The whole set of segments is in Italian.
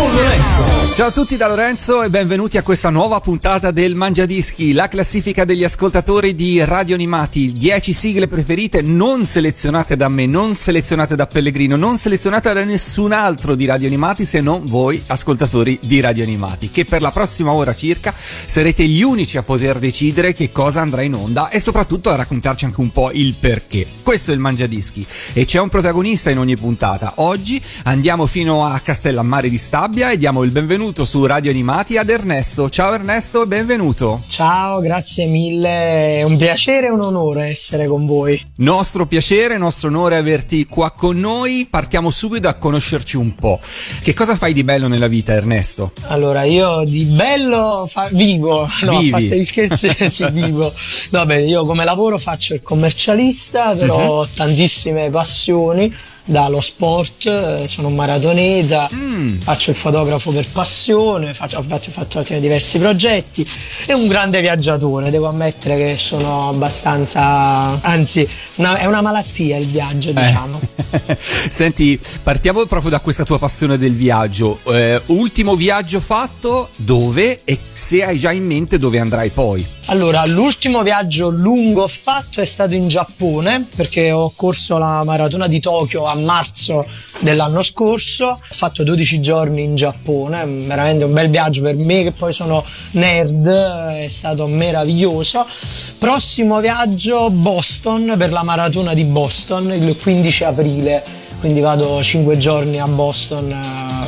con Lorenzo. Ciao a tutti da Lorenzo e benvenuti a questa nuova puntata del Mangiadischi, la classifica degli ascoltatori di Radio Animati. 10 sigle preferite non selezionate da me, non selezionate da Pellegrino, non selezionate da nessun altro di Radio Animati se non voi ascoltatori di Radio Animati, che per la prossima ora circa sarete gli unici a poter decidere che cosa andrà in onda e soprattutto a raccontarci anche un po' il perché. Questo è il Mangiadischi e c'è un protagonista in ogni puntata. Oggi andiamo fino a Castellammare di Stabia Stabia e diamo il benvenuto su Radio Animati ad Ernesto. Ciao Ernesto, benvenuto. Ciao, grazie mille. È un piacere e un onore essere con voi. Nostro piacere, nostro onore averti qua con noi. Partiamo subito a conoscerci un po'. Che cosa fai di bello nella vita, Ernesto? Allora, io di bello fa- vivo. No, Vivi. a parte gli scherzi, sì, vivo. Vabbè, io come lavoro faccio il commercialista, però uh-huh. ho tantissime passioni dallo sport, eh, sono un maratoneta, mm. faccio il fotografo per passione, faccio, ho fatto diversi progetti e un grande viaggiatore, devo ammettere che sono abbastanza, anzi una, è una malattia il viaggio eh. diciamo. Senti, partiamo proprio da questa tua passione del viaggio, eh, ultimo viaggio fatto dove e se hai già in mente dove andrai poi? Allora, l'ultimo viaggio lungo fatto è stato in Giappone perché ho corso la maratona di Tokyo a marzo dell'anno scorso, ho fatto 12 giorni in Giappone, veramente un bel viaggio per me che poi sono nerd, è stato meraviglioso. Prossimo viaggio Boston per la maratona di Boston il 15 aprile quindi vado 5 giorni a Boston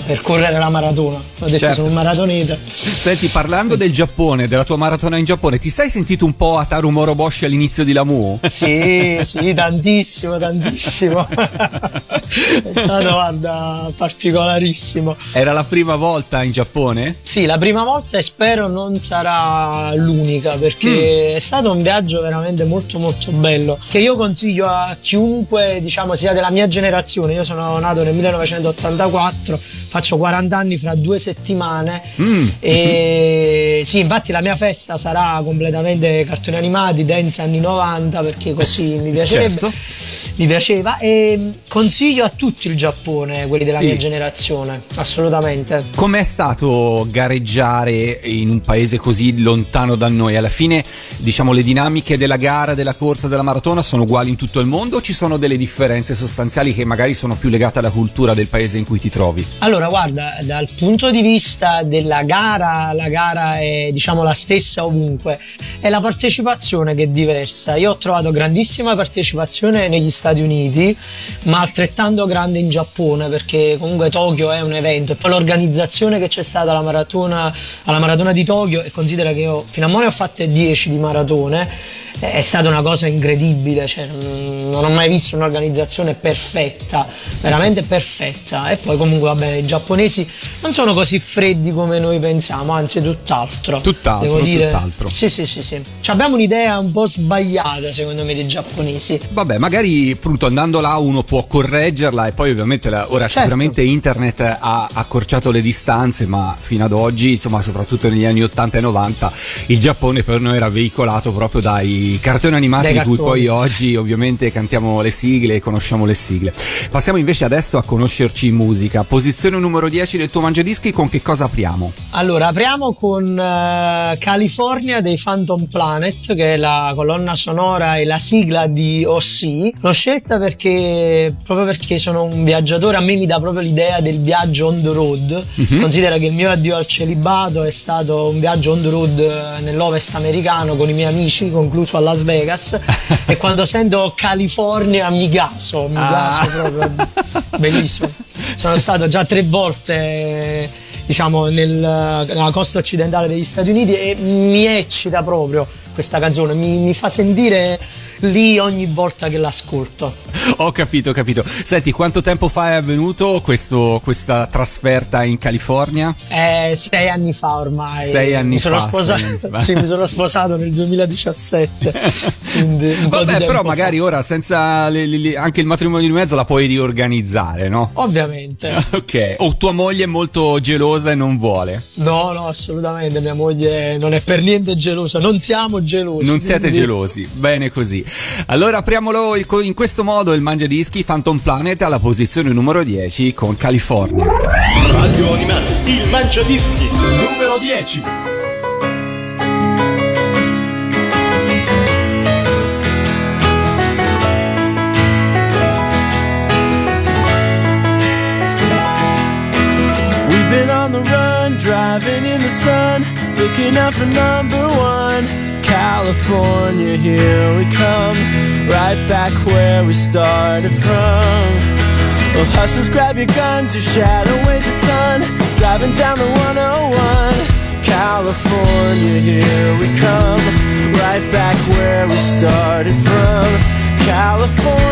uh, per correre la maratona. Ho detto certo. sono un maratoneta. Senti, parlando del Giappone, della tua maratona in Giappone, ti sei sentito un po' Ataru Moroboshi all'inizio di Lamu? Sì, sì, tantissimo, tantissimo. È stato, guarda, particolarissimo. Era la prima volta in Giappone? Sì, la prima volta e spero non sarà l'unica perché mm. è stato un viaggio veramente molto molto bello che io consiglio a chiunque, diciamo, sia della mia generazione. Io sono nato nel 1984, faccio 40 anni fra due settimane. Mm. E sì, infatti la mia festa sarà completamente cartoni animati, dance anni 90, perché così mi piacerebbe. Certo. Mi piaceva e consiglio a tutti il Giappone, quelli della sì. mia generazione, assolutamente. Com'è stato gareggiare in un paese così lontano da noi? Alla fine, diciamo, le dinamiche della gara, della corsa, della maratona sono uguali in tutto il mondo o ci sono delle differenze sostanziali che magari sono più legate alla cultura del paese in cui ti trovi? Allora, guarda, dal punto di vista della gara, la gara è diciamo la stessa ovunque, è la partecipazione che è diversa. Io ho trovato grandissima partecipazione negli Stati Uniti, ma altrettanto grande in Giappone, perché comunque Tokyo è un evento e poi l'organizzazione che c'è stata alla maratona, alla maratona di Tokyo, e considera che io fino a ora ho fatte 10 di maratone, è stata una cosa incredibile, cioè, non ho mai visto un'organizzazione perfetta, veramente perfetta. E poi comunque va bene, giapponesi non sono così freddi come noi pensiamo, anzi tutt'altro. Tutt'altro, devo dire. tutt'altro. Sì, sì, sì, sì. Cioè, abbiamo un'idea un po' sbagliata secondo me dei giapponesi. Vabbè, magari appunto andando là uno può correggerla e poi ovviamente la, ora certo. sicuramente internet ha accorciato le distanze, ma fino ad oggi, insomma, soprattutto negli anni 80 e 90, il Giappone per noi era veicolato proprio dai cartoni animati Dei di cartoni. cui poi oggi ovviamente cantiamo le sigle e conosciamo le sigle. Passiamo invece adesso a conoscerci in musica. Posizione numero 10 del tuo mangiadischi, con che cosa apriamo? Allora, apriamo con uh, California dei Phantom Planet, che è la colonna sonora e la sigla di OC. L'ho scelta perché proprio perché sono un viaggiatore, a me mi dà proprio l'idea del viaggio on the road. Uh-huh. Considera che il mio addio al celibato è stato un viaggio on the road eh, nell'ovest americano con i miei amici, concluso a Las Vegas e quando sento California mi gaso, mi ah. gaso proprio bellissimo. Sono stato già tre volte diciamo nel, nella costa occidentale degli Stati Uniti e mi eccita proprio questa canzone, mi, mi fa sentire lì ogni volta che l'ascolto. Ho capito, ho capito. Senti, quanto tempo fa è avvenuto questo, questa trasferta in California? Eh, sei anni fa ormai. Sei anni mi sono fa. Sposato, fa. sì, mi sono sposato nel 2017. quindi un po' di Vabbè, però magari fa. ora senza le- le- le- anche il matrimonio di mezzo la puoi riorganizzare, no? Ovviamente. Ok. O tua moglie è molto gelosa e non vuole. No, no, assolutamente. Mia moglie non è per niente gelosa. Non siamo gelosi. Non siete quindi- gelosi, bene così. Allora apriamolo in questo modo il Mangia Dischi Phantom Planet alla posizione numero 10 con California. Radio Animati, il Mangiadischi, numero 10. We've been on the run, driving in the sun, looking out for number one. California, here we come, right back where we started from. Well, hustlers, grab your guns, your shadow weighs a ton, driving down the 101. California, here we come, right back where we started from. California.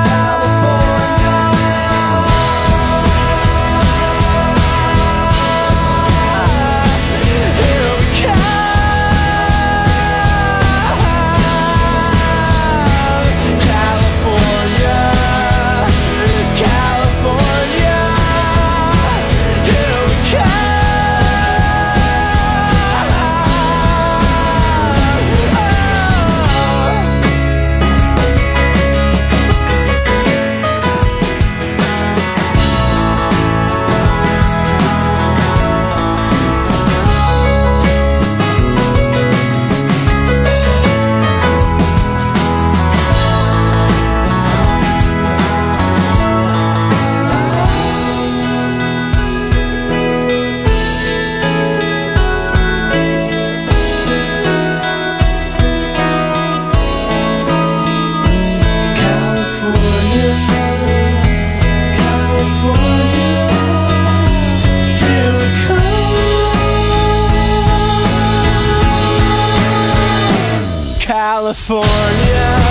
California,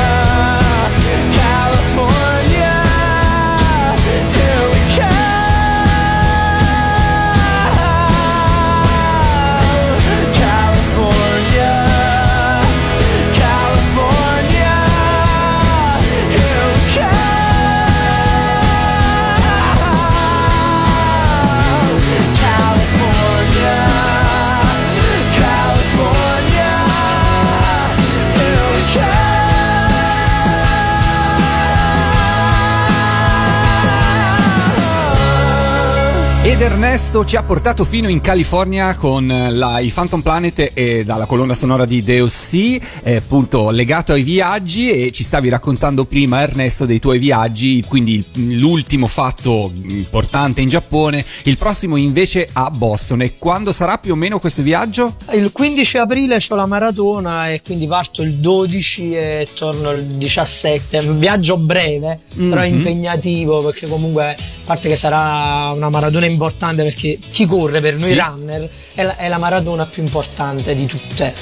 Ed Ernesto ci ha portato fino in California con la, il Phantom Planet e dalla colonna sonora di Deus eh, appunto legato ai viaggi e ci stavi raccontando prima Ernesto dei tuoi viaggi, quindi l'ultimo fatto importante in Giappone, il prossimo invece a Boston e quando sarà più o meno questo viaggio? Il 15 aprile ho la maratona e quindi parto il 12 e torno il 17. È un viaggio breve, però Mhm. impegnativo perché comunque, a parte che sarà una maratona importante perché chi corre per noi Sì. runner è la, è la maratona più importante di tutte.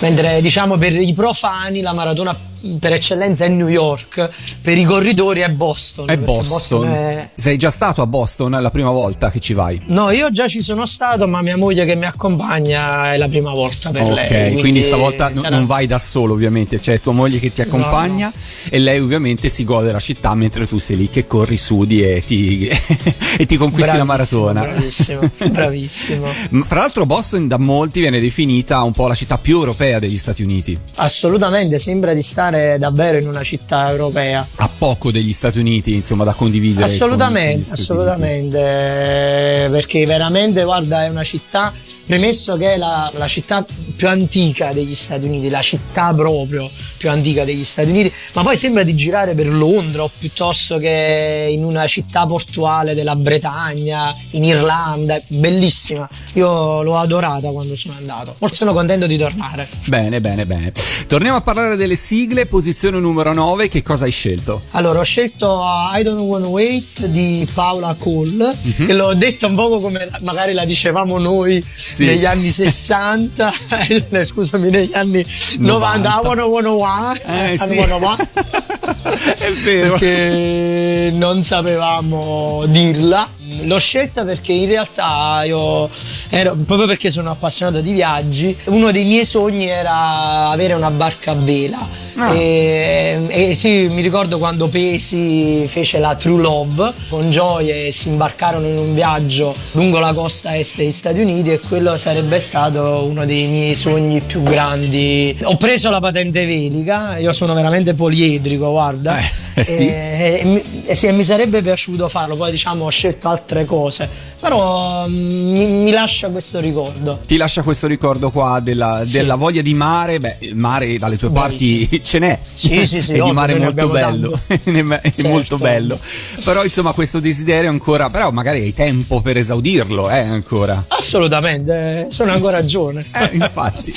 Mentre diciamo per i profani la maratona per eccellenza è New York, per i corridori è Boston. È perché Boston. è- Sei già stato a Boston la prima volta che ci vai? No, io già ci sono stato, ma mia moglie che mi accompagna è la prima volta per ok, lei. quindi, stavolta no- sarà- non vai da solo ovviamente, c'è tua moglie che ti accompagna e lei ovviamente si gode la città mentre tu sei lì che corri, sudi e ti, e ti conquisti la Bravissimo, maratona. Bravissimo, bravissimo. Fra l'altro Boston da molti viene definita un po' la città più europea degli Stati Uniti. Assolutamente, sembra di stare stare davvero in una città europea. A poco degli Stati Uniti, insomma, da condividere. Assolutamente, assolutamente, perché veramente, guarda, è una città, premesso che è la, la città più antica degli Stati Uniti, la città proprio più antica degli Stati Uniti, ma poi sembra di girare per Londra o piuttosto che in una città portuale della Bretagna, in Irlanda, è bellissima. Io l'ho adorata quando sono andato. Forse sono contento di tornare. Bene, bene, bene. Torniamo a parlare delle sigle, posizione numero 9, che cosa hai scelto? Allora, ho scelto I Don't Wanna Wait di Paola Cole, mm-hmm. che l'ho detta un po' come magari la dicevamo noi sì. Negli anni 60, eh, scusami, negli anni 90, 90. I Wanna Wanna Why, eh, sì. È vero. Perché non sapevamo dirla L'ho scelta perché in realtà io ero, proprio perché sono appassionato di viaggi, uno dei miei sogni era avere una barca a vela. Ah. E, e, sì, mi ricordo quando Pesi fece la True Love con Joy e si imbarcarono in un viaggio lungo la costa est degli Stati Uniti e quello sarebbe stato uno dei miei sogni più grandi. Ho preso la patente velica, io sono veramente poliedrico, guarda. Eh, eh sì. E, e, e, sì, mi sarebbe piaciuto farlo, poi diciamo ho scelto altre altre cose, però mm, mi, mi, lascia questo ricordo. Ti lascia questo ricordo qua della, sì. della voglia di mare, beh, il mare dalle tue parti ce n'è, sì, sì, sì, è di mare molto bello, è certo. molto bello, però insomma questo desiderio ancora, però magari hai tempo per esaudirlo, eh, ancora. Assolutamente, sono ancora giovane. eh, infatti.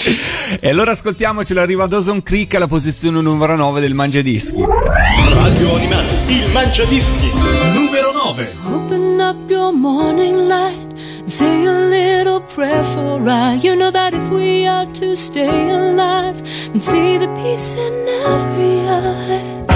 E allora ascoltiamoci, arriva Dawson Creek alla posizione numero 9 del Mangiadischi. Radio Animati, il Mangiadischi, numero 9 up your morning light and say a little prayer for I. You know that if we are to stay alive and see the peace in every eye.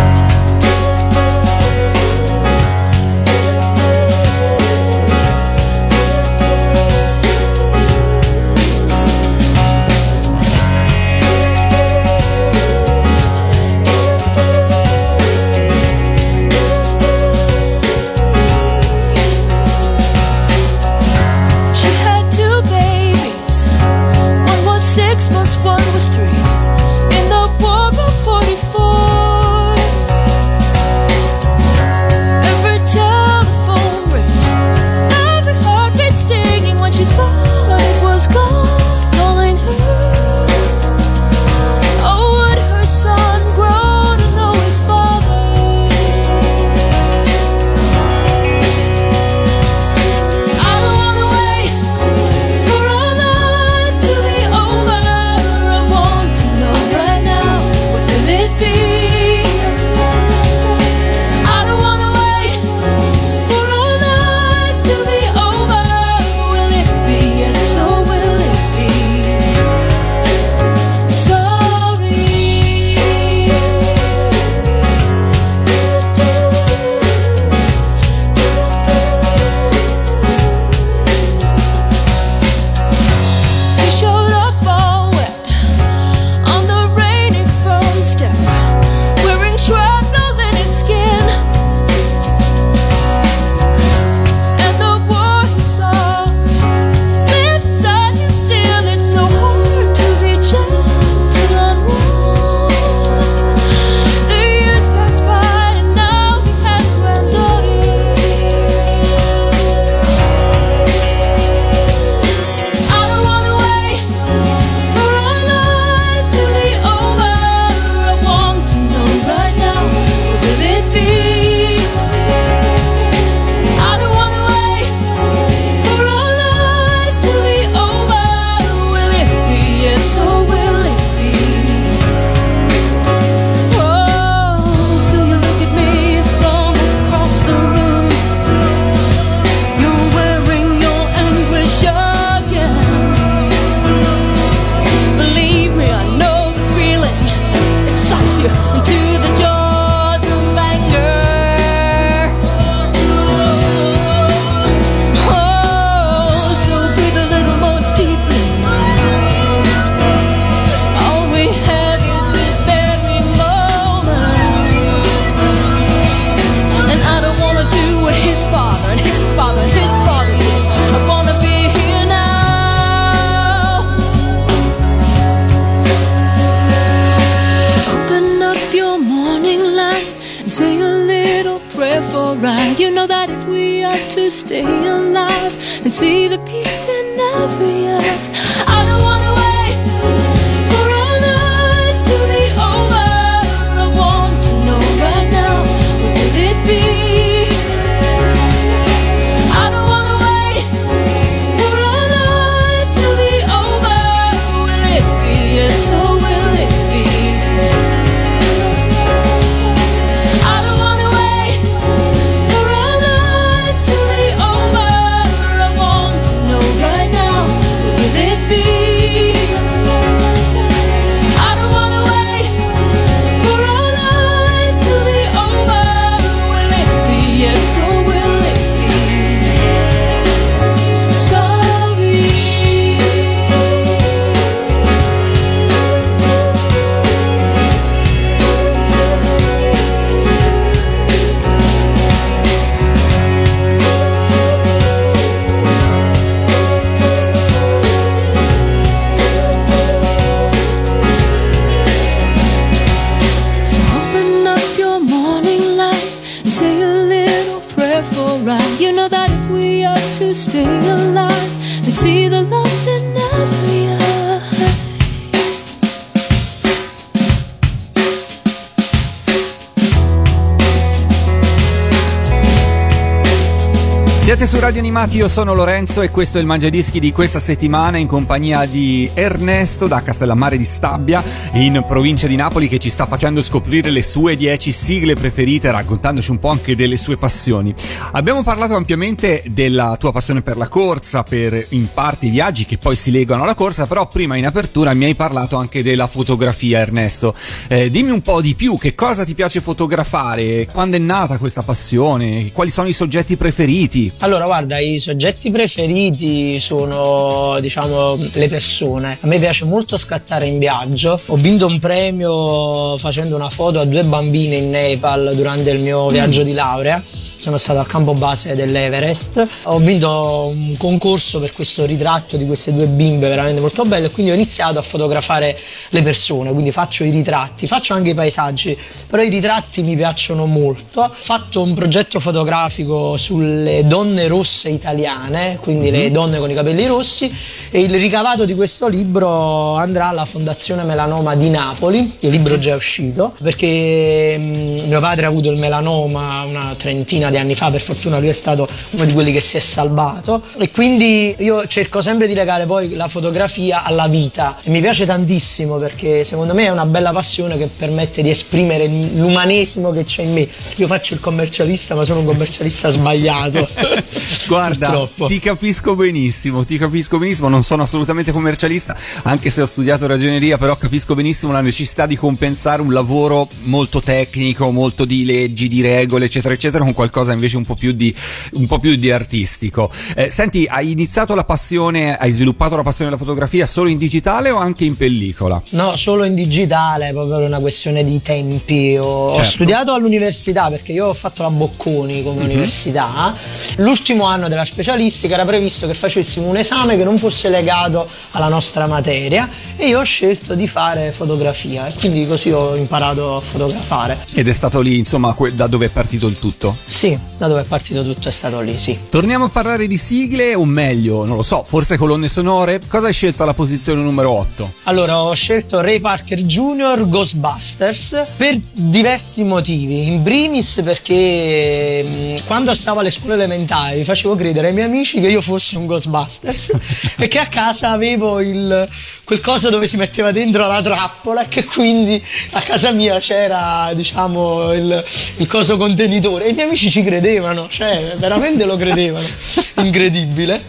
Animati, io sono Lorenzo e questo è il Mangiadischi di questa settimana in compagnia di Ernesto da Castellammare di Stabia in provincia di Napoli che ci sta facendo scoprire le sue 10 sigle preferite raccontandoci un po' anche delle sue passioni. Abbiamo parlato ampiamente della tua passione per la corsa, per in parte i viaggi che poi si legano alla corsa, però prima in apertura mi hai parlato anche della fotografia Ernesto. Eh, dimmi un po' di più, che cosa ti piace fotografare, quando è nata questa passione, quali sono i soggetti preferiti? Allora, guarda, i soggetti preferiti sono, diciamo, le persone. A me piace molto scattare in viaggio. Ho vinto un premio facendo una foto a due bambine in Nepal durante il mio viaggio di laurea. Sono stato al campo base dell'Everest. Ho vinto un concorso per questo ritratto di queste due bimbe veramente molto bello e quindi ho iniziato a fotografare le persone, quindi faccio i ritratti, faccio anche i paesaggi, però i ritratti mi piacciono molto. Ho fatto un progetto fotografico sulle donne rosse italiane, quindi le donne con i capelli rossi e il ricavato di questo libro andrà alla Fondazione Melanoma di Napoli, il libro già è uscito, perché mm, mio padre ha avuto il melanoma una trentina di anni fa, per fortuna lui è stato uno di quelli che si è salvato e quindi io cerco sempre di legare poi la fotografia alla vita e mi piace tantissimo perché secondo me è una bella passione che permette di esprimere l'umanesimo che c'è in me. Io faccio il commercialista ma sono un commercialista sbagliato. Guarda, Purtroppo. ti capisco benissimo, ti capisco benissimo, non sono assolutamente commercialista, anche se ho studiato ragioneria, però capisco benissimo la necessità di compensare un lavoro molto tecnico, molto di leggi, di regole, eccetera, eccetera, con qualcosa invece un po' più di, un po' più di artistico. Eh, senti, hai iniziato la passione, hai sviluppato la passione della fotografia solo in digitale o anche in pellicola? No, solo in digitale, proprio per una questione di tempi. Ho, ho Certo. studiato all'università perché io ho fatto la Bocconi come università. L'ultimo anno della specialistica era previsto che facessimo un esame che non fosse legato alla nostra materia e io ho scelto di fare fotografia e quindi così ho imparato a fotografare. Ed è stato lì, insomma, da dove è partito il tutto? Sì, da dove è partito tutto è stato lì, sì. Torniamo a parlare di sigle, o meglio, non lo so, forse colonne sonore? Cosa hai scelto alla posizione numero 8? Allora, ho scelto Ray Parker Jr. Ghostbusters per diversi motivi. In primis perché mh, quando stavo alle scuole elementari facevo credere ai miei amici che io fossi un Ghostbusters e che a casa avevo il, quel coso dove si metteva dentro la trappola e che quindi a casa mia c'era, diciamo, il, il coso contenitore. E i miei amici ci credevano, cioè veramente lo credevano. Incredibile.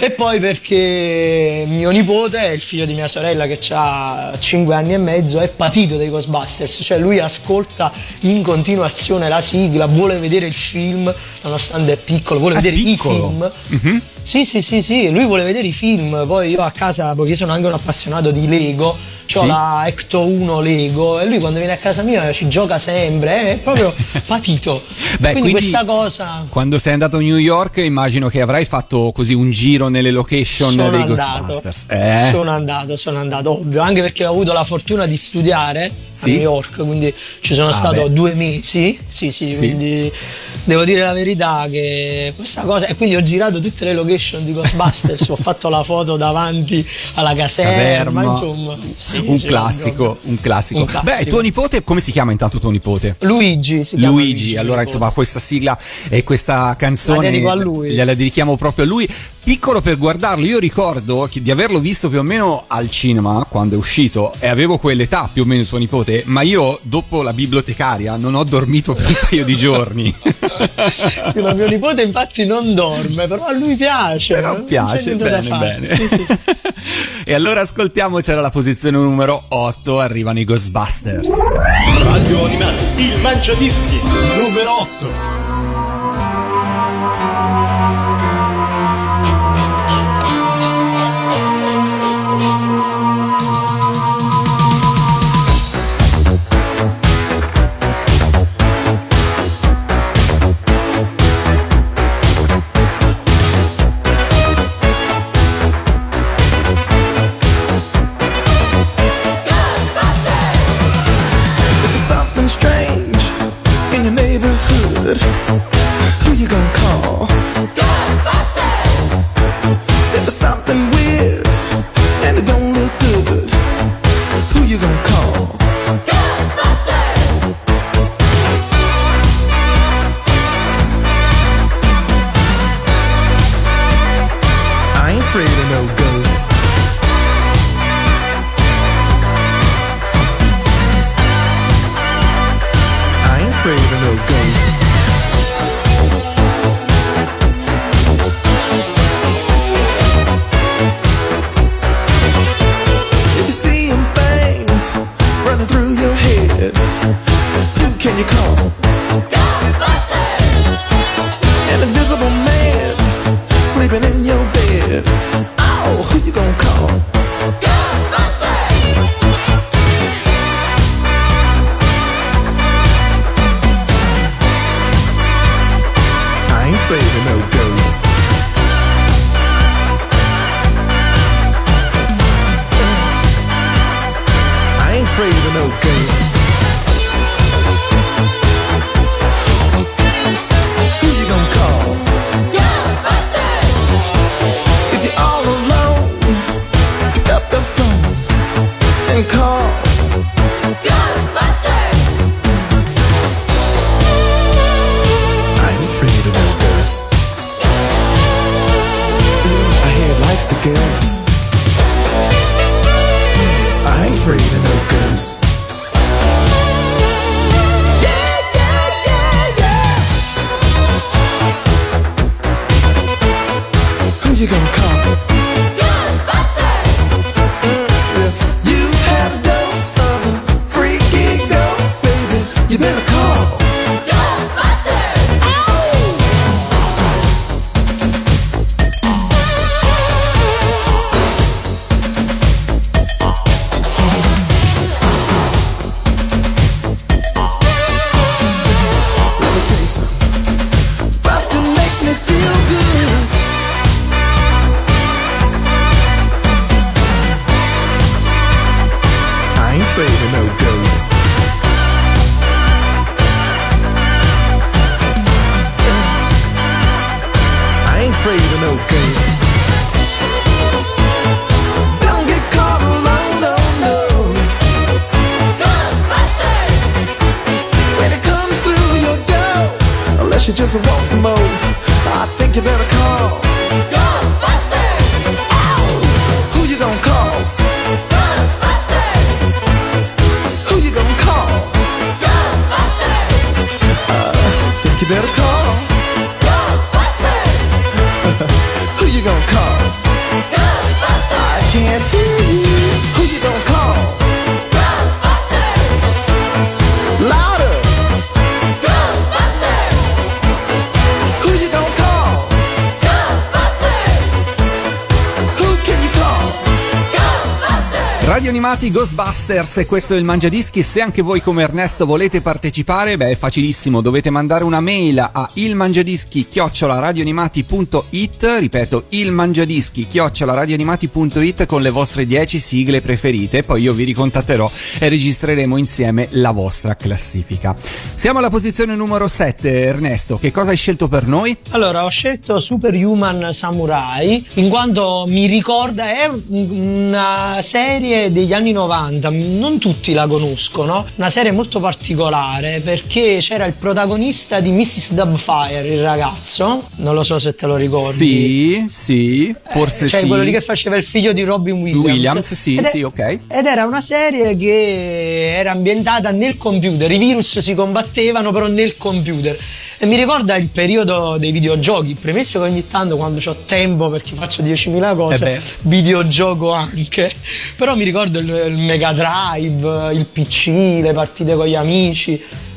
E poi perché mio nipote, il figlio di mia sorella che ha 5 anni e mezzo, è patito dei Ghostbusters, cioè lui ascolta in continuazione la sigla, vuole vedere il film, nonostante è piccolo, vuole È vedere piccolo? I film. Sì, sì, sì, sì, lui vuole vedere i film, poi io a casa, poiché sono anche un appassionato di Lego, ho Sì. la Ecto 1 Lego e lui quando viene a casa mia ci gioca sempre, è proprio patito. Beh, quindi, questa cosa... Quando sei andato a New York immagino che avrai avrai fatto così un giro nelle location sono dei andato, Ghostbusters. Eh? sono andato, sono andato, ovvio, anche perché ho avuto la fortuna di studiare Sì? a New York, quindi ci sono Ah, stato beh. due mesi, sì, sì, Sì. quindi devo dire la verità che questa cosa, e quindi ho girato tutte le location di Ghostbusters, ho fatto la foto davanti alla caserma, Caserma. insomma, sì, un, classico, un classico, Un Beh, classico. tuo nipote, come si chiama intanto tuo nipote? Luigi si chiama Luigi, allora mio insomma questa sigla e questa canzone La dedico a lui. gliela dedichiamo proprio a lui. Piccolo per guardarlo, io ricordo di averlo visto più o meno al cinema quando è uscito e avevo quell'età più o meno suo nipote, ma io dopo la bibliotecaria non ho dormito per un paio di giorni. Sì, ma mio nipote infatti non dorme, però a lui piace. Però piace, bene, fare. bene. Sì, sì, sì. e allora ascoltiamocela la posizione numero 8, arrivano i Ghostbusters. Radio Animati, il Mangiadischi, numero 8. you come. She just the more. Animati Ghostbusters e questo è il Mangiadischi. Se anche voi come Ernesto volete partecipare, beh è facilissimo, dovete mandare una mail a ilmangiadischi radioanimati.it, ripeto ilmangiadischi radioanimati.it con le vostre 10 sigle preferite, poi io vi ricontatterò e registreremo insieme la vostra classifica. Siamo alla posizione numero 7, Ernesto, che cosa hai scelto per noi? Allora, ho scelto Superhuman Samurai in quanto mi ricorda, è una serie degli anni 90, non tutti la conoscono, una serie molto particolare perché c'era il protagonista di Mrs. Dubfire, il ragazzo, non lo so se te lo ricordi. Sì, sì, forse Eh, cioè sì. quello lì che faceva il figlio di Robin Williams. Williams, sì, Ed è- sì, ok. Ed era una serie che era ambientata nel computer, i virus si combattevano però nel computer. E mi ricorda il periodo dei videogiochi, premesso che ogni tanto quando ho tempo perché faccio 10.000 Eh cose, beh. videogioco anche. Però mi ricordo il, il Mega Drive, il PC, le partite con gli amici.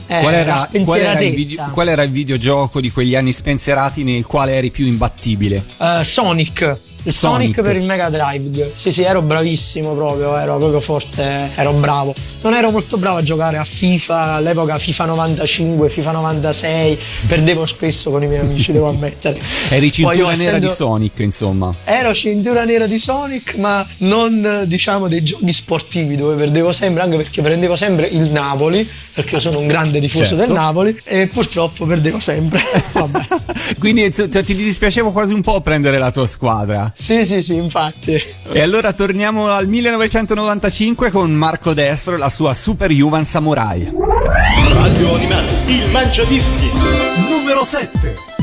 eh, Qual era, qual, era video- qual era il videogioco di quegli anni spensierati nel quale eri più imbattibile? Eh, Sonic. Il Sonic. Sonic. per il Mega Drive. Sì, sì, ero bravissimo proprio, ero proprio forte, ero bravo. Non ero molto bravo a giocare a FIFA, all'epoca FIFA 95, FIFA 96, perdevo spesso con i miei amici, devo ammettere. Eri Poi cintura nera essendo- di Sonic, insomma. Ero cintura nera di Sonic, ma non diciamo dei giochi sportivi dove perdevo sempre, anche perché prendevo sempre il Napoli, perché sono un grande tifoso Certo. del Napoli, e purtroppo perdevo sempre. Quindi ti dispiaceva quasi un po' prendere la tua squadra. Sì, sì, sì, infatti. E allora torniamo al 1995 con Marco Destro e la sua Superhuman Samurai. Radio Animati, il Mangiadischi. Numero 7.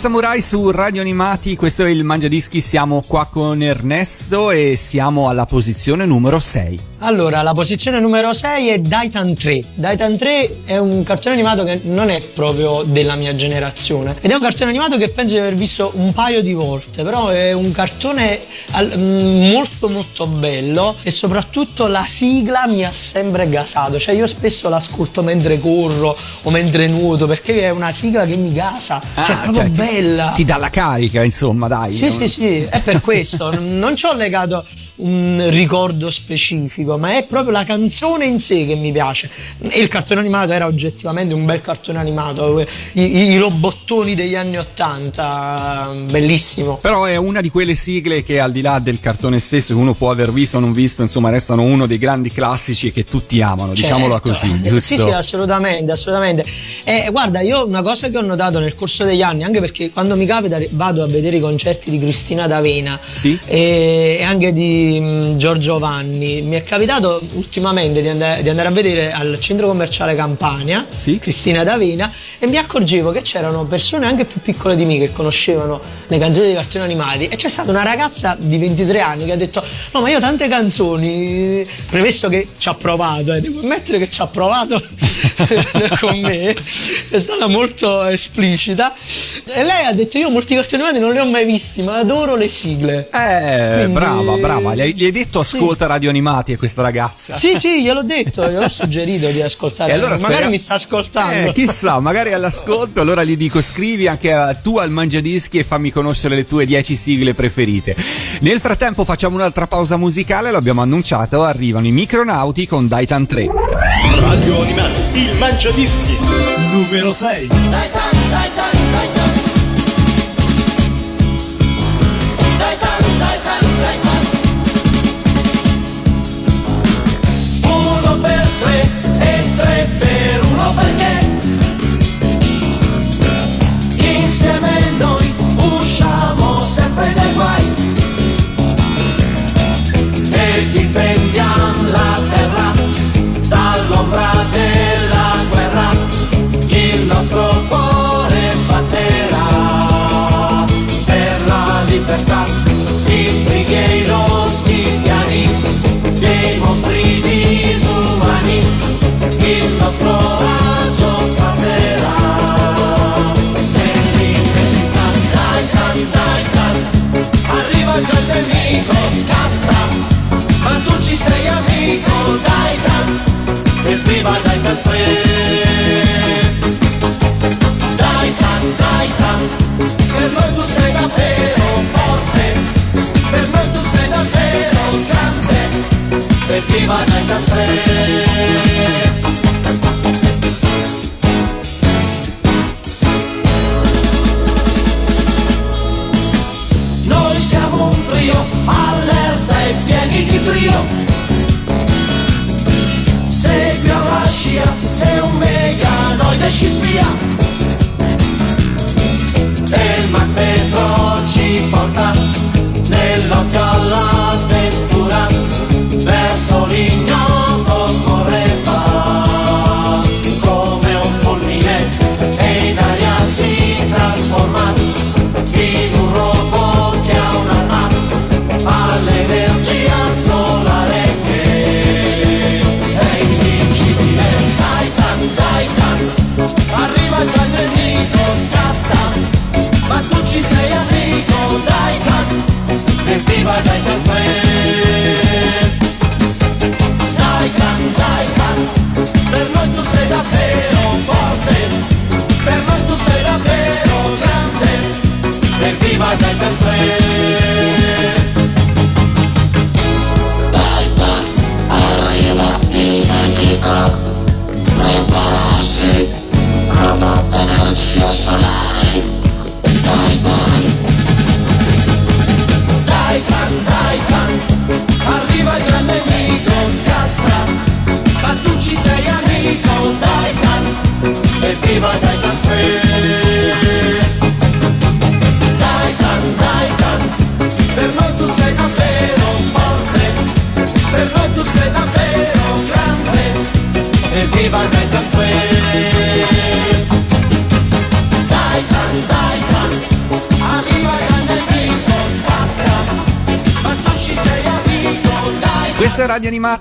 Samurai su Radio Animati, questo è il Mangiadischi, siamo qua con Ernesto e siamo alla posizione numero 6. Allora, la posizione numero 6 è Daitan 3. Daitan 3 è un cartone animato che non è proprio della mia generazione ed è un cartone animato che penso di aver visto un paio di volte, però è un cartone mm, molto molto bello e soprattutto la sigla mi ha sempre gasato, cioè io spesso l'ascolto mentre corro o mentre nuoto perché è una sigla che mi gasa, cioè è proprio cioè, ti- bella. Ti, dà la carica, insomma, dai. Sì, sì, sì, è per questo. non ci ho legato un ricordo specifico, ma è proprio la canzone in sé che mi piace. E il cartone animato era oggettivamente un bel cartone animato, i, i robottoni degli anni Ottanta, bellissimo. Però è una di quelle sigle che al di là del cartone stesso che uno può aver visto o non visto, insomma, restano uno dei grandi classici che tutti amano, diciamolo Certo. così, Eh, giusto? Sì, sì, assolutamente, assolutamente. E guarda, io una cosa che ho notato nel corso degli anni, anche perché quando mi capita vado a vedere i concerti di Cristina D'Avena Sì. e, e anche di mh, Giorgio Vanni, mi è capitato ultimamente di andare, di andare a vedere al centro commerciale Campania Sì. Cristina D'Avena e mi accorgevo che c'erano persone anche più piccole di me che conoscevano le canzoni dei cartoni animati e c'è stata una ragazza di 23 anni che ha detto no ma io ho tante canzoni premesso che ci ha provato eh, devo ammettere che ci ha provato con me è stata molto esplicita e lei ha detto io molti cartoni animati non li ho mai visti ma adoro le sigle Eh, Quindi- brava, brava. Gli hai, gli hai detto ascolta Radio Animati a questa ragazza. sì sì gliel'ho detto gliel'ho suggerito di ascoltare E allora magari mi sta ascoltando Eh, chissà, magari all'ascolto, allora gli dico scrivi anche a- tu al Mangiadischi e fammi conoscere le tue 10 sigle preferite. Nel frattempo facciamo un'altra pausa musicale, l'abbiamo annunciato, arrivano i Micronauti con Daitan 3. Radio Animati, il Mangiadischi. Numero 6. Uno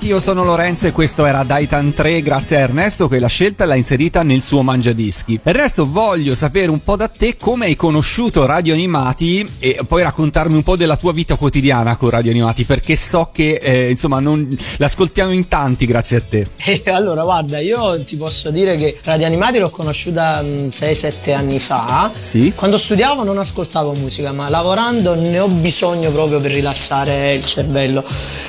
io sono Lorenzo e questo era Daitan 3 grazie a Ernesto che l'ha scelta l'ha inserita nel suo mangiadischi. Ernesto, voglio sapere un po' da te come hai conosciuto Radio Animati e poi raccontarmi un po' della tua vita quotidiana con Radio Animati perché so che eh, insomma non, l'ascoltiamo in tanti grazie a te. E allora, guarda, io ti posso dire che Radio Animati l'ho conosciuta 6-7 anni fa. Sì. Quando studiavo non ascoltavo musica, ma lavorando ne ho bisogno proprio per rilassare il cervello.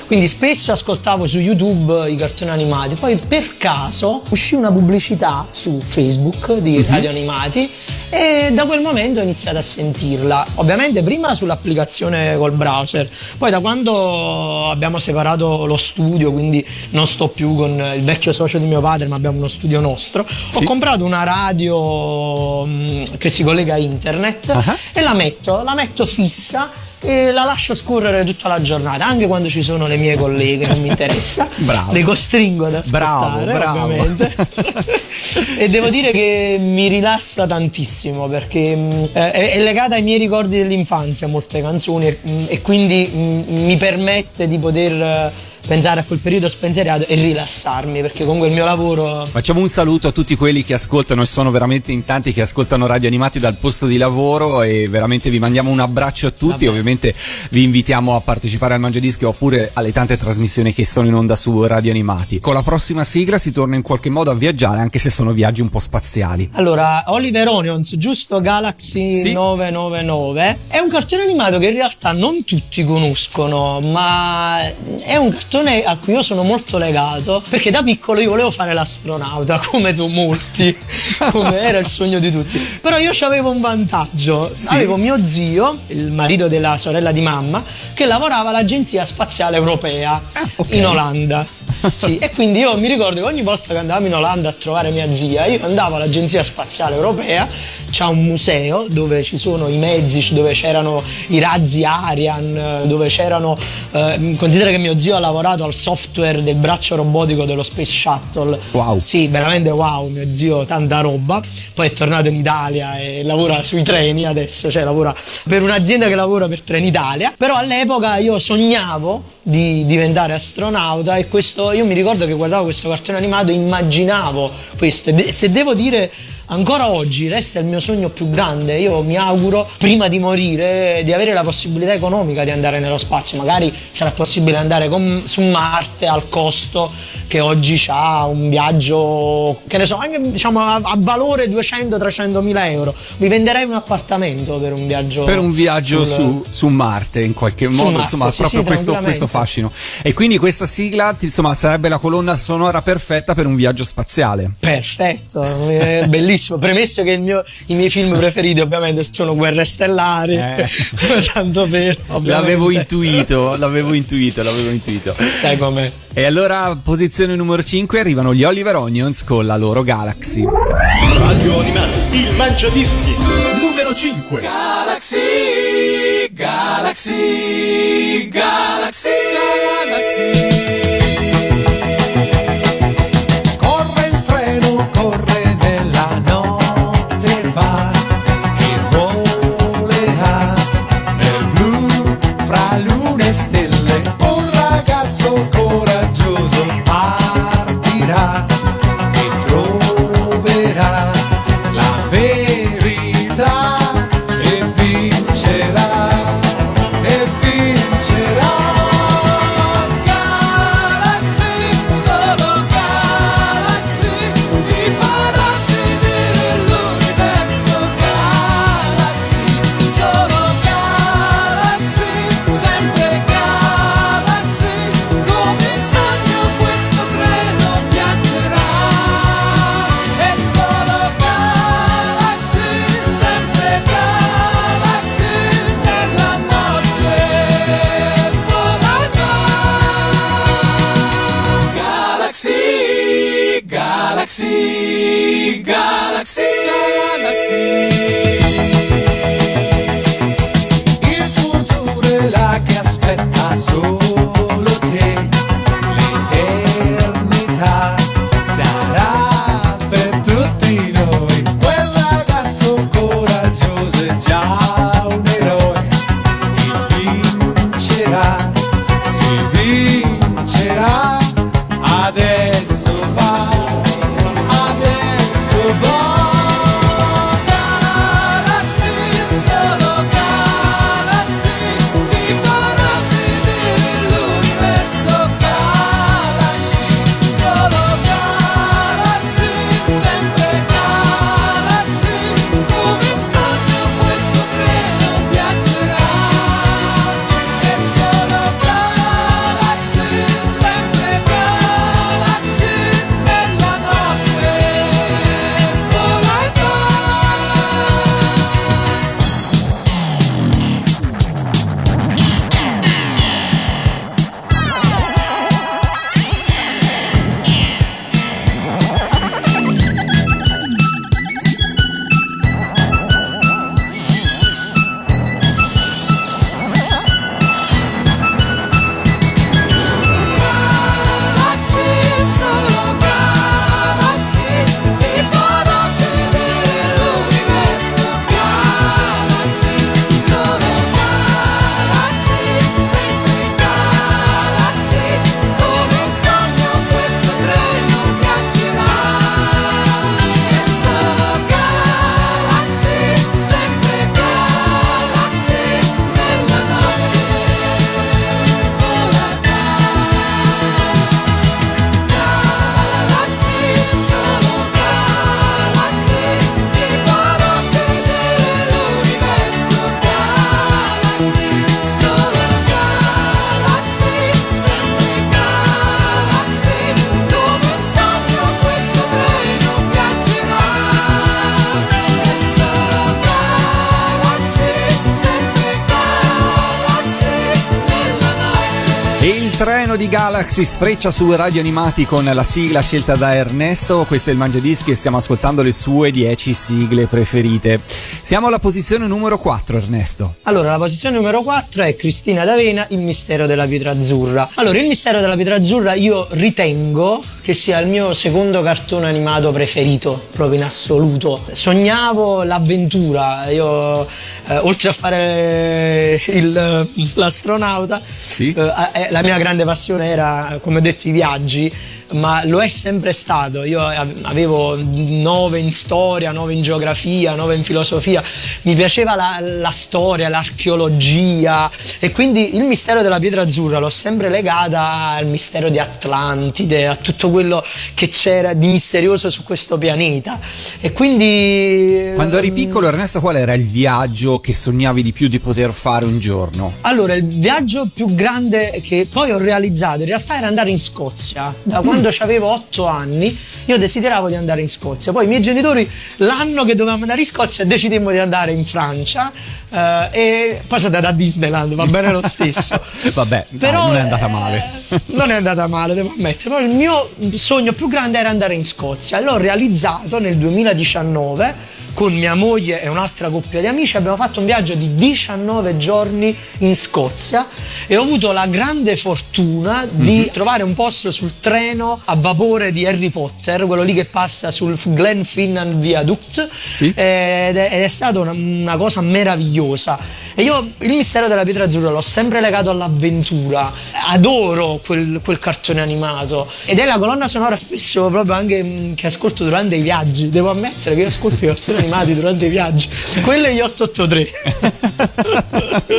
Quindi spesso ascoltavo su YouTube i cartoni animati. Poi per caso uscì una pubblicità su Facebook di Radio Animati e da quel momento ho iniziato a sentirla. Ovviamente prima sull'applicazione col browser, poi da quando abbiamo separato lo studio, quindi non sto più con il vecchio socio di mio padre, ma abbiamo uno studio nostro, Sì. ho comprato una radio mm, che si collega a internet Ah. e la metto, la metto fissa e la lascio scorrere tutta la giornata, anche quando ci sono le mie colleghe, non mi interessa. Bravo. Le costringo ad ascoltare, Bravo, bravo. ovviamente. e devo dire che mi rilassa tantissimo perché mh, eh, è, è legata ai miei ricordi dell'infanzia molte canzoni e, mh, e quindi mh, mi permette di poter pensare a quel periodo spensierato e rilassarmi perché comunque il mio lavoro Facciamo un saluto a tutti quelli che ascoltano e sono veramente in tanti che ascoltano Radio Animati dal posto di lavoro e veramente vi mandiamo un abbraccio a tutti. Ovviamente vi invitiamo a partecipare al Mangiadischi oppure alle tante trasmissioni che sono in onda su Radio Animati. Con la prossima sigla si torna in qualche modo a viaggiare anche se sono viaggi un po' spaziali. Allora, Oliver Onions, giusto Galaxy Sì. 999, è un cartone animato che in realtà non tutti conoscono, ma è un cartone a cui io sono molto legato, perché da piccolo io volevo fare l'astronauta, come tu molti, come era il sogno di tutti. Però io avevo un vantaggio, Sì. avevo mio zio, il marito della sorella di mamma, che lavorava all'Agenzia Spaziale Europea ok. in Olanda. Sì, e quindi io mi ricordo che ogni volta che andavamo in Olanda a trovare mia zia, io andavo all'Agenzia Spaziale Europea, c'è un museo dove ci sono i mezzi, dove c'erano i razzi Arian, dove c'erano... eh, considera che mio zio ha lavorato al software del braccio robotico dello Space Shuttle. Wow. Sì, veramente wow, mio zio, tanta roba. Poi è tornato in Italia e lavora sui treni adesso, cioè lavora per un'azienda che lavora per Trenitalia. Però all'epoca io sognavo di diventare astronauta e questo, io mi ricordo che guardavo questo cartone animato e immaginavo questo. E se devo dire ancora oggi resta il mio sogno più grande. Io mi auguro, prima di morire, di avere la possibilità economica di andare nello spazio. Magari sarà possibile andare con- su Marte al costo che oggi ha un viaggio, che ne so, anche diciamo a, a valore 200-300 mila euro. Mi venderei un appartamento per un viaggio. Per un viaggio sul- su, su Marte in qualche modo, Marte, insomma, sì, proprio sì, questo, questo tranquillamente. Fascino. E quindi questa sigla, insomma, sarebbe la colonna sonora perfetta per un viaggio spaziale. Perfetto, è bellissimo. Premesso che il mio- i miei film preferiti ovviamente sono Guerre Stellari, Eh. tanto per... ovviamente. L'avevo intuito, l'avevo intuito, l'avevo intuito. Sai com'è. E allora, posizione numero 5, arrivano gli Oliver Onions con la loro Galaxy. Radio Animati, il Mangiadischi. Numero 5. Corre il treno, corre nella notte, va e volerà nel blu fra lune e stelle. Un ragazzo coraggioso Galaxy, Galaxy, Galaxy. Il futuro è là che aspetta solo treno di Galaxy sfreccia su Radio Animati con la sigla scelta da Ernesto. Questo è il Mangiadischi e stiamo ascoltando le sue 10 sigle preferite. Siamo alla posizione numero 4, Ernesto. Allora, la posizione numero 4 è Cristina D'Avena, Il mistero della pietra azzurra. Allora, Il mistero della pietra azzurra io ritengo che sia il mio secondo cartone animato preferito, proprio in assoluto. Sognavo l'avventura, io eh, oltre a fare il- l'astronauta, Sì. eh, eh, la mia grande passione era, come ho detto, i viaggi, ma lo è sempre stato. Io av- avevo nove in storia, nove in geografia, nove in filosofia. Mi piaceva la, la storia, l'archeologia e quindi il mistero della pietra azzurra l'ho sempre legata al mistero di Atlantide, a tutto quello che c'era di misterioso su questo pianeta. E quindi... Quando eri ehm, piccolo, Ernesto, qual era il viaggio che sognavi di più di poter fare un giorno? Allora, il viaggio più grande che poi ho realizzato in realtà era andare in Scozia. Da quando avevo otto anni io desideravo di andare in Scozia. Poi i miei genitori l'anno che dovevamo andare in Scozia decidemmo di andare in Francia eh, e poi sono andato a Disneyland, va bene lo stesso. Vabbè, dai, non è andata male. eh, non è andata male, devo ammettere. Però il mio sogno più grande era andare in Scozia. L'ho realizzato nel 2019 con mia moglie e un'altra coppia di amici. Abbiamo fatto un viaggio di 19 giorni in Scozia e ho avuto la grande fortuna di trovare un posto sul treno a vapore di Harry Potter, quello lì che passa sul Glenfinnan Viaduct. Sì. Ed è, ed è stata una, una cosa meravigliosa. E io il mistero della pietra azzurra l'ho sempre legato all'avventura. Adoro quel, quel cartone animato. Ed è la colonna sonora spesso proprio anche mh, che ascolto durante i viaggi. Devo ammettere che io ascolto i cartoni animati durante i viaggi. Quello è gli 883.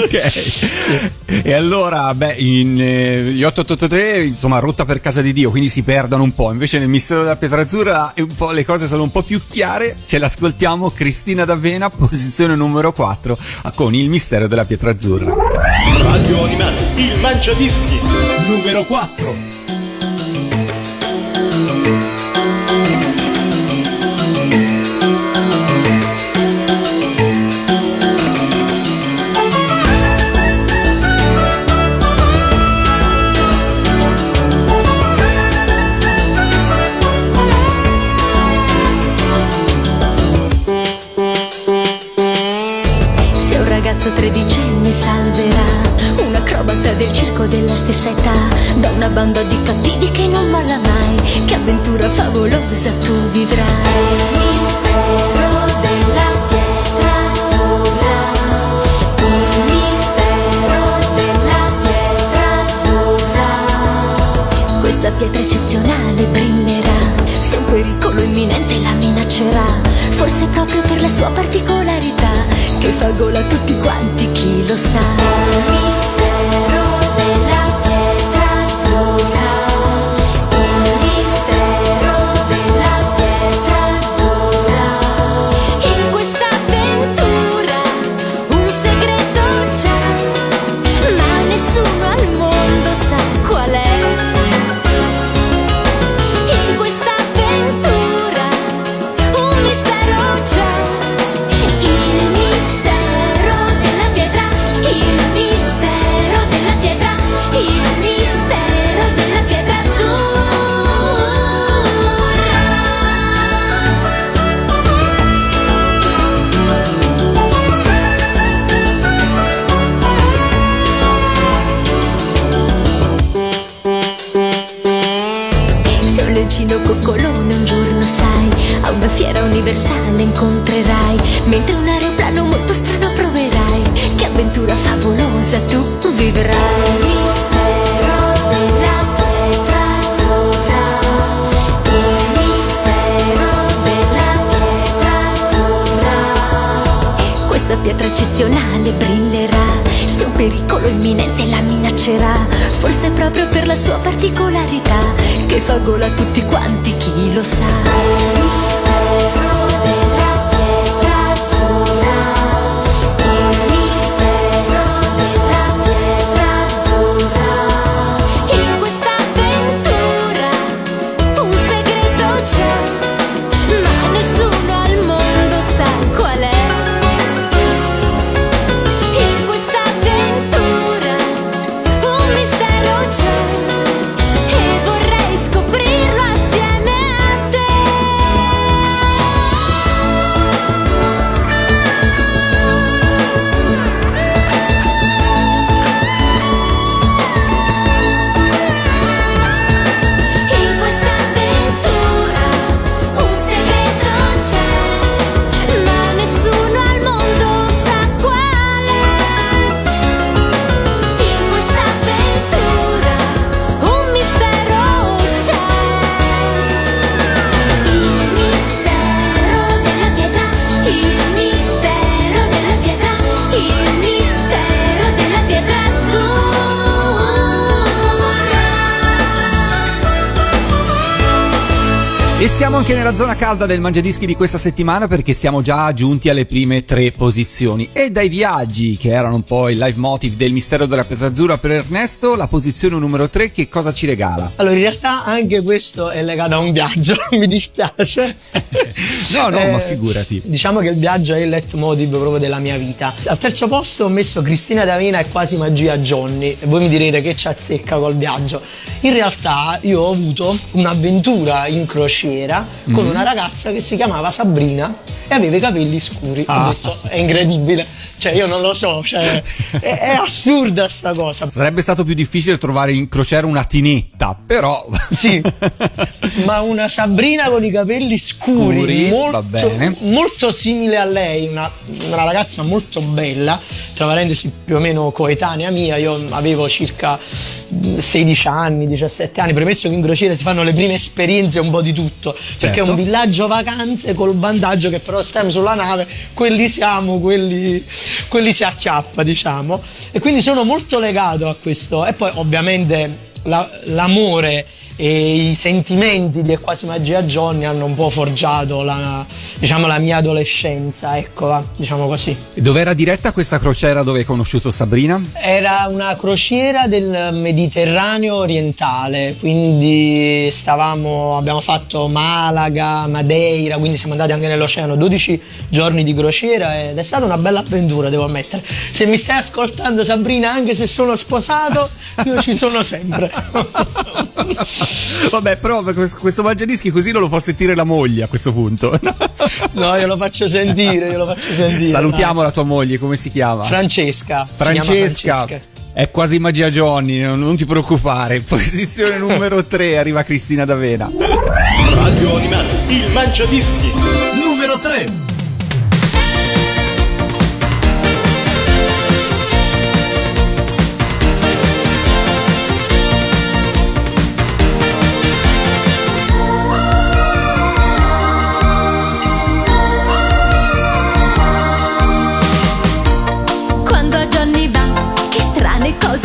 ok. E allora, beh, in eh, gli 883, insomma, rotta per casa di Dio, quindi si perdono un po'. Invece nel mistero della pietra azzurra un po', le cose sono un po' più chiare. Ce l'ascoltiamo, Cristina D'Avena, posizione numero 4, con il mistero della pietra azzurra. Radio Animati, il Mangiadischi. Numero 4. Una banda di cattivi che non molla mai, che avventura favolosa tu vivrai. Mistero della pietra azzurra, il mistero della pietra azzurra. Questa pietra eccezionale brillerà, se un pericolo imminente la minaccerà, forse proprio per la sua particolarità, che fa gola a tutti quanti, chi lo sa. Siamo anche nella zona calda del Mangiadischi di questa settimana perché siamo già giunti alle prime tre posizioni. E dai viaggi, che erano un po' il live motive del mistero della Pietrazzurra per Ernesto, la posizione numero tre che cosa ci regala? Allora, in realtà anche questo è legato a un viaggio, mi dispiace. No, no, Eh, ma figurati. Diciamo che il viaggio è il leitmotiv proprio della mia vita. Al terzo posto ho messo Cristina D'Avena e quasi magia Johnny. E voi mi direte che ci azzecca col viaggio. In realtà io ho avuto un'avventura in crociera Mm-hmm. con una ragazza che si chiamava Sabrina e aveva i capelli scuri. Ah. Ho detto, è incredibile. Cioè, io non lo so, cioè, è, è assurda sta cosa. Sarebbe stato più difficile trovare in crociera una tinetta, però. Sì, ma una Sabrina con i capelli scuri, Scuri, molto, molto simile a lei, una, una ragazza molto bella, tra parentesi più o meno coetanea mia, io avevo circa 16 anni, 17 anni, premesso che in crociera si fanno le prime esperienze un po' di tutto, perché è un Certo. villaggio vacanze col vantaggio che però stiamo sulla nave, quelli siamo, quelli, quelli si acchiappa diciamo, e quindi sono molto legato a questo. E poi ovviamente la- l'amore e i sentimenti di È quasi magia Johnny hanno un po' forgiato la, diciamo, la mia adolescenza, ecco, va, diciamo così. Dove era diretta questa crociera dove hai conosciuto Sabrina? Era una crociera del Mediterraneo orientale, quindi stavamo, abbiamo fatto Malaga, Madeira, quindi siamo andati anche nell'oceano, 12 giorni di crociera ed è stata una bella avventura, devo ammettere. Se mi stai ascoltando Sabrina, anche se sono sposato, io ci sono sempre. Vabbè, però questo, mangiadischi così non lo può sentire la moglie a questo punto. No, io lo faccio sentire, io lo faccio sentire. Salutiamo la tua moglie, come si chiama? Francesca. Francesca. Francesca. È quasi magia Johnny, non, non ti preoccupare. Posizione numero 3 arriva Cristina D'Avena. Radio Animati, il Mangiadischi. Numero 3.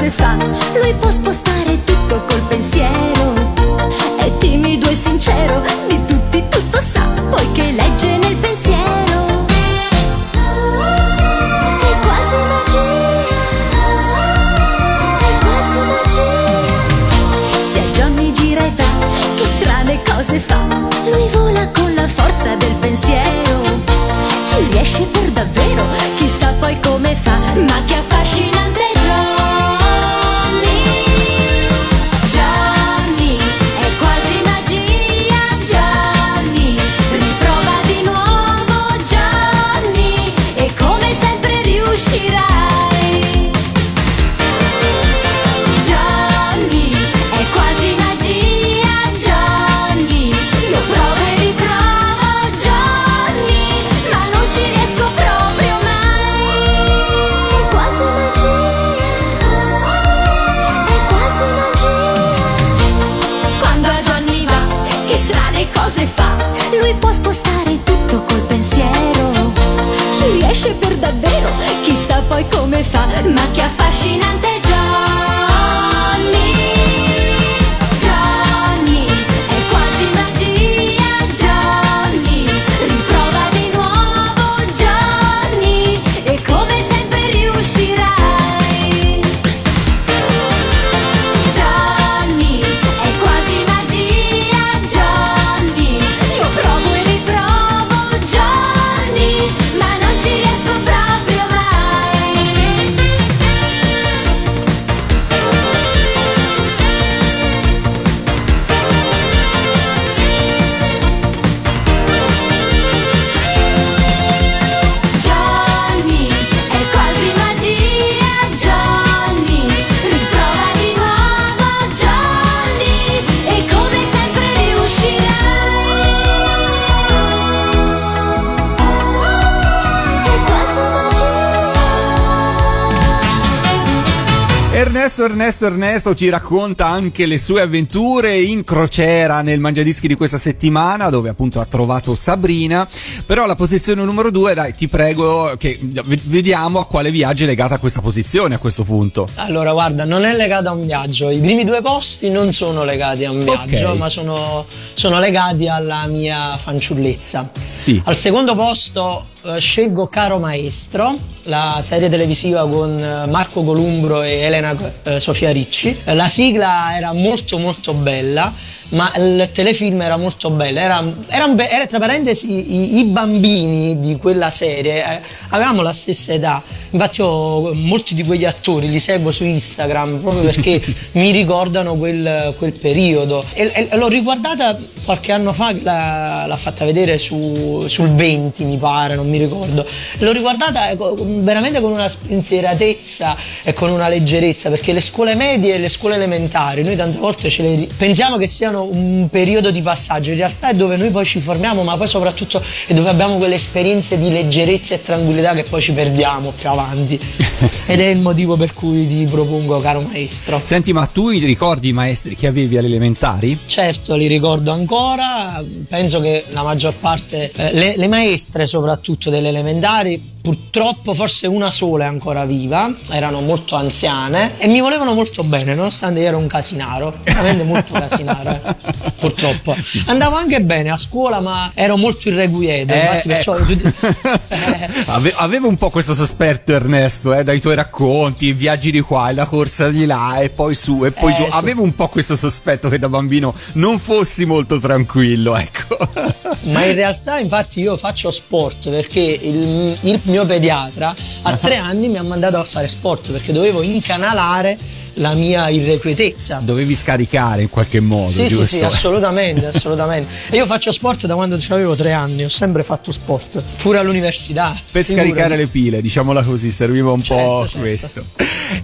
Cose fa. Lui può riesce per davvero, chissà poi come fa, ma che affascinante Ernesto, Ernesto, ci racconta anche le sue avventure in crociera nel Mangiadischi di questa settimana, dove appunto ha trovato Sabrina. Però la posizione numero due, dai, ti prego, che vediamo a quale viaggio è legata questa posizione a questo punto. Allora, guarda, non è legata a un viaggio. I primi due posti non sono legati a un viaggio, Ok. ma sono, sono legati alla mia fanciullezza. Sì. Al secondo posto scelgo Caro Maestro, la serie televisiva con eh, Marco Columbro e Elena eh, Sofia Ricci. Eh, La sigla era molto molto bella. Ma il telefilm era molto bello, era, era, era, tra parentesi i, i bambini di quella serie eh, avevamo la stessa età, infatti io molti di quegli attori li seguo su Instagram proprio perché mi ricordano quel, quel periodo. E, e l'ho riguardata qualche anno fa, l'ha, l'ha fatta vedere su, sul 20 mi pare, non mi ricordo, l'ho riguardata eh, veramente con una spensieratezza e con una leggerezza perché le scuole medie e le scuole elementari noi tante volte ce le pensiamo che siano un periodo di passaggio, in realtà è dove noi poi ci formiamo ma poi soprattutto è dove abbiamo quelle esperienze di leggerezza e tranquillità che poi ci perdiamo più avanti. Ed è il motivo per cui ti propongo caro maestro. Senti, ma tu ricordi i maestri che avevi alle elementari? Certo, li ricordo ancora, penso che la maggior parte, eh, le, le maestre soprattutto delle elementari, purtroppo forse una sola è ancora viva, erano molto anziane e mi volevano molto bene, nonostante io ero un casinaro, veramente molto casinaro, eh, purtroppo. Andavo anche bene a scuola, ma ero molto irrequieto, infatti perciò... Ave- avevo un po' questo sospetto Ernesto, eh, dai tuoi racconti, viaggi di qua e la corsa di là e poi su e poi Eh, giù. sì. Avevo un po' questo sospetto che da bambino non fossi molto tranquillo, ecco. Ma in realtà infatti io faccio sport perché il, il mio pediatra a tre anni mi ha mandato a fare sport perché dovevo incanalare la mia irrequietezza. Dovevi scaricare in qualche modo, Sì, sì, giusto? sì, assolutamente, assolutamente. E io faccio sport da quando avevo tre anni, ho sempre fatto sport, pure all'università. Per figurati. scaricare le pile, diciamola così, serviva un Certo, po' certo. questo.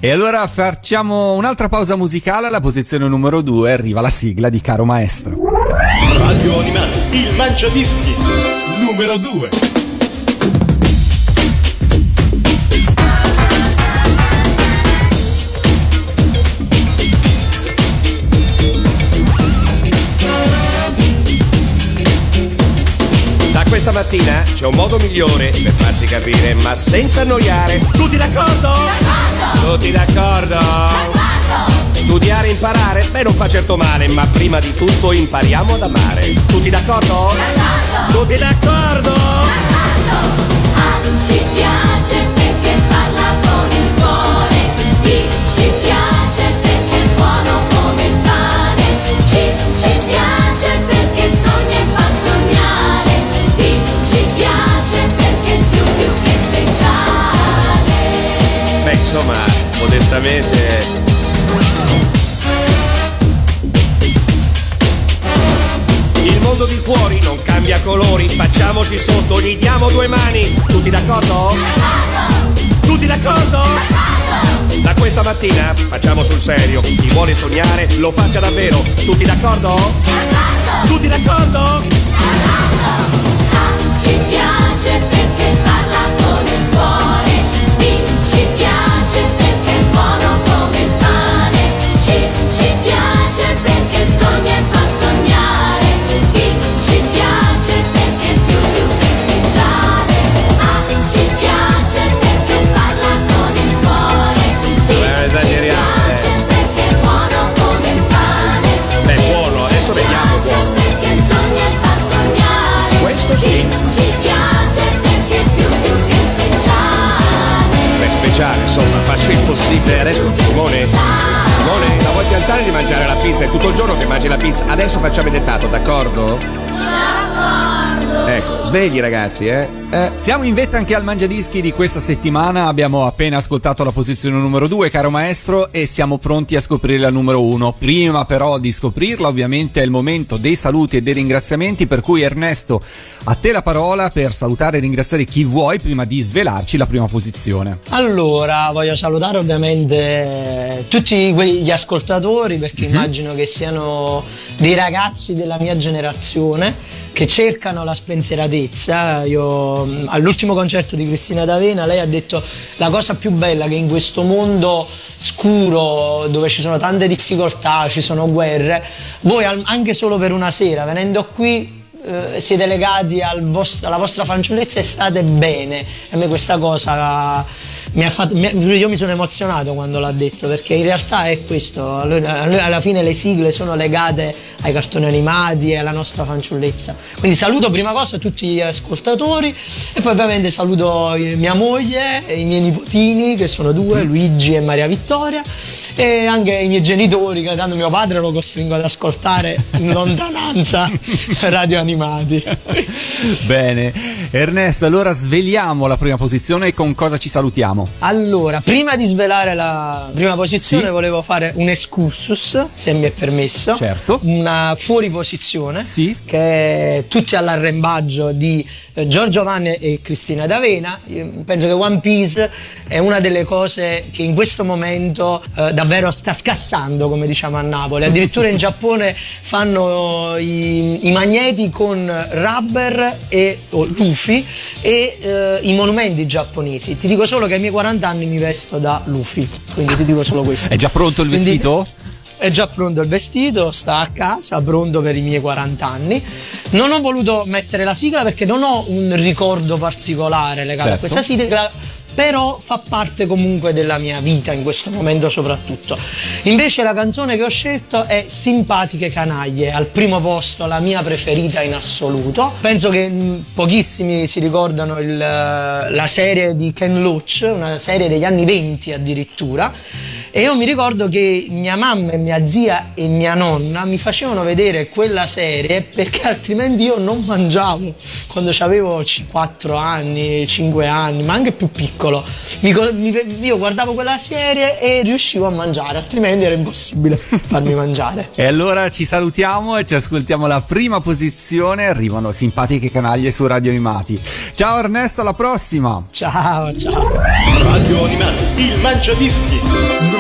E allora facciamo un'altra pausa musicale, alla posizione numero due arriva la sigla di Caro Maestro. Radio Animati, il Mangiadischi. Numero 2. Questa mattina c'è un modo migliore per farsi capire, ma senza annoiare. Tutti d'accordo? Tutti d'accordo? Studiare e imparare? Beh, non fa certo male, ma prima di tutto impariamo ad amare. Tutti d'accordo? Tutti d'accordo? Ci modestamente. Il mondo di fuori non cambia colori, facciamoci sotto, gli diamo due mani. Tutti d'accordo? Tutti d'accordo? Da questa mattina facciamo sul serio, chi vuole sognare lo faccia davvero. Tutti d'accordo? Tutti d'accordo? Ci piace perché possibile. Adesso, Simone, Simone, la vuoi piantare di mangiare la pizza? È tutto il giorno che mangi la pizza. Adesso facciamo il dettato, d'accordo? Ecco, svegli ragazzi, eh? Eh, Siamo in vetta anche al Mangiadischi di questa settimana, abbiamo appena ascoltato la posizione numero 2, caro maestro, e siamo pronti a scoprire la numero 1. Prima però di scoprirla, ovviamente è il momento dei saluti e dei ringraziamenti, per cui Ernesto, a te la parola per salutare e ringraziare chi vuoi prima di svelarci la prima posizione. Allora, voglio salutare ovviamente tutti quegli ascoltatori perché immagino che siano dei ragazzi della mia generazione. Che cercano la spensieratezza. Io mh, all'ultimo concerto di Cristina D'Avena lei ha detto la cosa più bella che in questo mondo scuro dove ci sono tante difficoltà, ci sono guerre, voi anche solo per una sera venendo qui eh, siete legati al vost- alla vostra fanciullezza e state bene. E a me questa cosa mi ha fatto. mi io mi sono emozionato quando l'ha detto perché in realtà è questo. alla fine le sigle sono legate ai cartoni animati e alla nostra fanciullezza. Quindi saluto prima cosa tutti gli ascoltatori e poi ovviamente saluto eh, mia moglie e i miei nipotini che sono due, Luigi e Maria Vittoria e anche i miei genitori che tanto mio padre lo costringo ad ascoltare in lontananza radio animati. Bene, Ernesto, allora sveliamo la prima posizione e con cosa ci salutiamo? Allora, prima di svelare la prima posizione Sì. volevo fare un excursus, se mi è permesso. Certo. Una fuori posizione Sì. che è tutti all'arrembaggio di eh, Giorgio Vanne e Cristina D'Avena. Io penso che One Piece è una delle cose che in questo momento eh, davvero sta scassando, come diciamo a Napoli. Addirittura in Giappone fanno i, i magneti con rubber e Luffy e eh, i monumenti giapponesi. Ti dico solo che ai miei 40 anni mi vesto da Luffy, quindi ti dico solo questo. È già pronto il Quindi- vestito? È già pronto il vestito, sta a casa, pronto per i miei 40 anni. Non ho voluto mettere la sigla perché non ho un ricordo particolare legato Certo. a questa sigla, però fa parte comunque della mia vita in questo momento soprattutto. Invece la canzone che ho scelto è Simpatiche canaglie, al primo posto la mia preferita in assoluto. Penso che mh, pochissimi si ricordano il, eh, la serie di Ken Loach, una serie degli anni 20 addirittura. E io mi ricordo che mia mamma e mia zia e mia nonna mi facevano vedere quella serie perché altrimenti io non mangiavo quando avevo 4 anni, 5 anni, ma anche più piccolo. Mi co- mi- io guardavo quella serie e riuscivo a mangiare, altrimenti era impossibile farmi mangiare. E allora ci salutiamo e ci ascoltiamo la prima posizione. Arrivano simpatiche canaglie su Radio Animati. Ciao Ernesto, alla prossima! Ciao, ciao. Radio Animati, il mangiadischi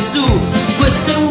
su, questo è un